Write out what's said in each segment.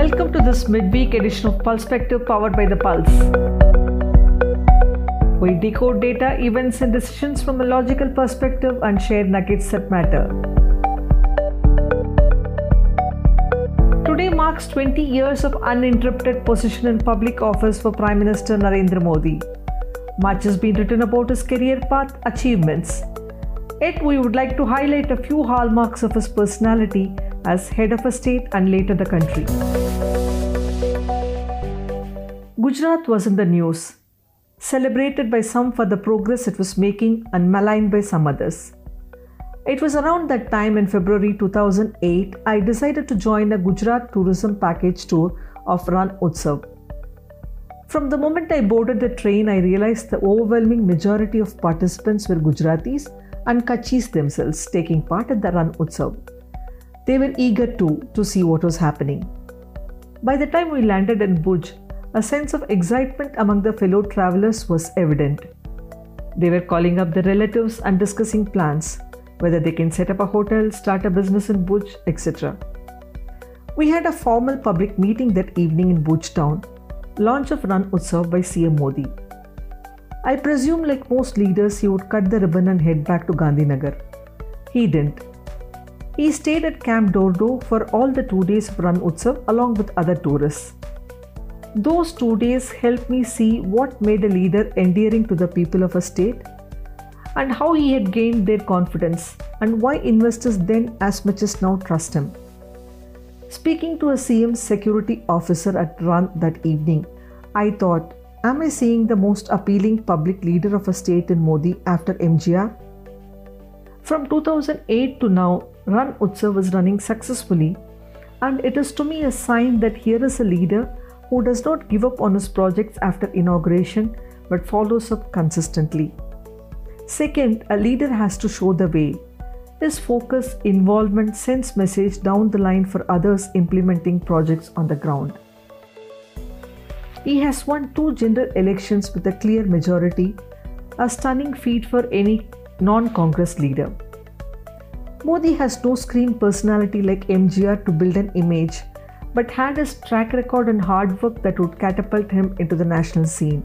Welcome to this midweek edition of Perspective powered by The Pulse. We decode data, events, and decisions from a logical perspective and share nuggets that matter. Today marks 20 years of uninterrupted position in public office for Prime Minister Narendra Modi. Much has been written about his career path, achievements. Yet, we would like to highlight a few hallmarks of his personality as head of a state and later the country. Gujarat was in the news, celebrated by some for the progress it was making and maligned by some others. It was around that time in February 2008 I decided to join a Gujarat tourism package tour of Rann Utsav. From the moment I boarded the train, I realized the overwhelming majority of participants were Gujaratis and Kutchis themselves taking part at the Rann Utsav. They were eager too to see what was happening. By the time we landed in Bhuj, a sense of excitement among the fellow travelers was evident. They were calling up their relatives and discussing plans, whether they can set up a hotel, start a business in Bhuj, etc. We had a formal public meeting that evening in Bhuj town, launch of Rann Utsav by CM Modi. I presume, like most leaders, he would cut the ribbon and head back to Gandhinagar. He didn't. He stayed at Camp Dhordo for all the two days of Rann Utsav along with other tourists. Those two days helped me see what made a leader endearing to the people of a state and how he had gained their confidence and why investors then as much as now trust him. Speaking to a CM security officer at Rann that evening, I thought, Am I seeing the most appealing public leader of a state in Modi after MGR? From 2008 to now, Rann Utsav is running successfully, and it is to me a sign that here is a leader who does not give up on his projects after inauguration but follows up consistently. Second, a leader has to show the way. His focus, involvement sends message down the line for others implementing projects on the ground. He has won two general elections with a clear majority, a stunning feat for any non Congress leader. Modi has no screen personality like MGR to build an image, but had his track record and hard work that would catapult him into the national scene.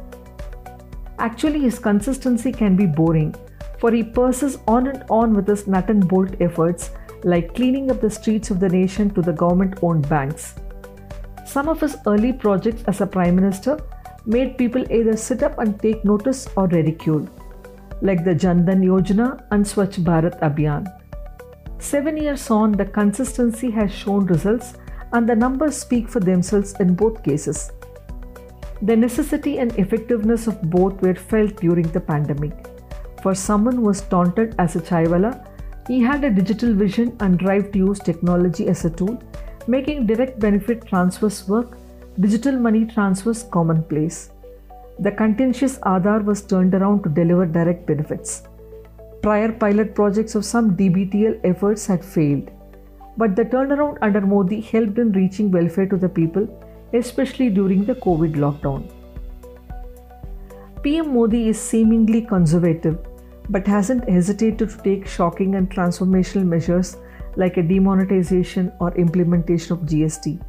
Actually, his consistency can be boring, for he purses on and on with his nut and bolt efforts like cleaning up the streets of the nation to the government owned banks. Some of his early projects as a prime minister made people either sit up and take notice or ridicule, like the Jan Dhan Yojana and Swachh Bharat Abhiyan. Seven years on, the consistency has shown results and the numbers speak for themselves in both cases. The necessity and effectiveness of both were felt during the pandemic. For someone who was taunted as a chaiwala, he had a digital vision and drive to use technology as a tool, making direct benefit transfers work, digital money transfers commonplace. The contentious Aadhaar was turned around to deliver direct benefits. Prior pilot projects of some DBTL efforts had failed, but the turnaround under Modi helped in reaching welfare to the people, especially during the COVID lockdown. PM Modi is seemingly conservative, but hasn't hesitated to take shocking and transformational measures like a demonetization or implementation of GST.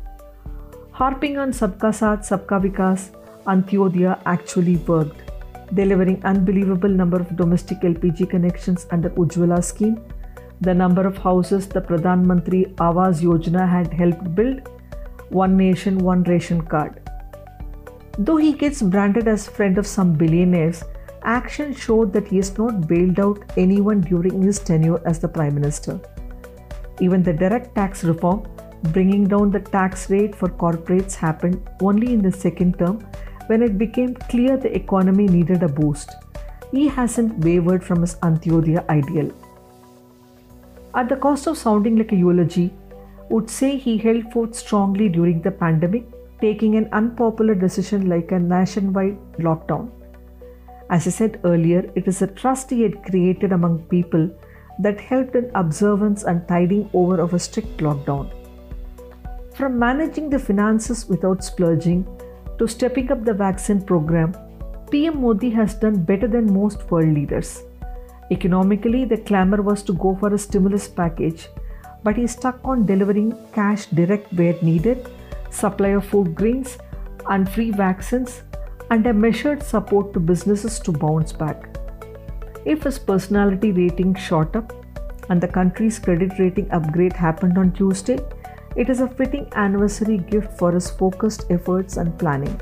Harping on Sabka Saath, Sabka Vikas, Antyodaya actually worked delivering unbelievable number of domestic LPG connections under Ujjwala scheme, the number of houses the Pradhan Mantri Awas Yojana had helped build, one nation, one ration card. Though he gets branded as friend of some billionaires, action showed that he has not bailed out anyone during his tenure as the prime minister. Even the direct tax reform, bringing down the tax rate for corporates, happened only in the second term when it became clear the economy needed a boost. He hasn't wavered from his Antyodaya ideal. At the cost of sounding like a eulogy, would say he held forth strongly during the pandemic, taking an unpopular decision like a nationwide lockdown. As I said earlier, it is a trust he had created among people that helped in observance and tiding over of a strict lockdown. From managing the finances without splurging to stepping up the vaccine program, PM Modi has done better than most world leaders. Economically, the clamor was to go for a stimulus package, but he stuck on delivering cash direct where needed, supply of food grains, and free vaccines, and a measured support to businesses to bounce back. If his personality rating shot up and the country's credit rating upgrade happened on Tuesday, it is a fitting anniversary gift for his focused efforts and planning.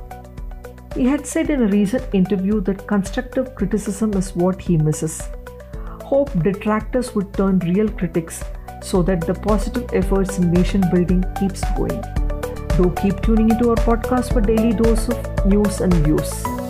He had said in a recent interview that constructive criticism is what he misses. Hope detractors would turn real critics so that the positive efforts in nation building keeps going. Do keep tuning into our podcast for daily dose of news and views.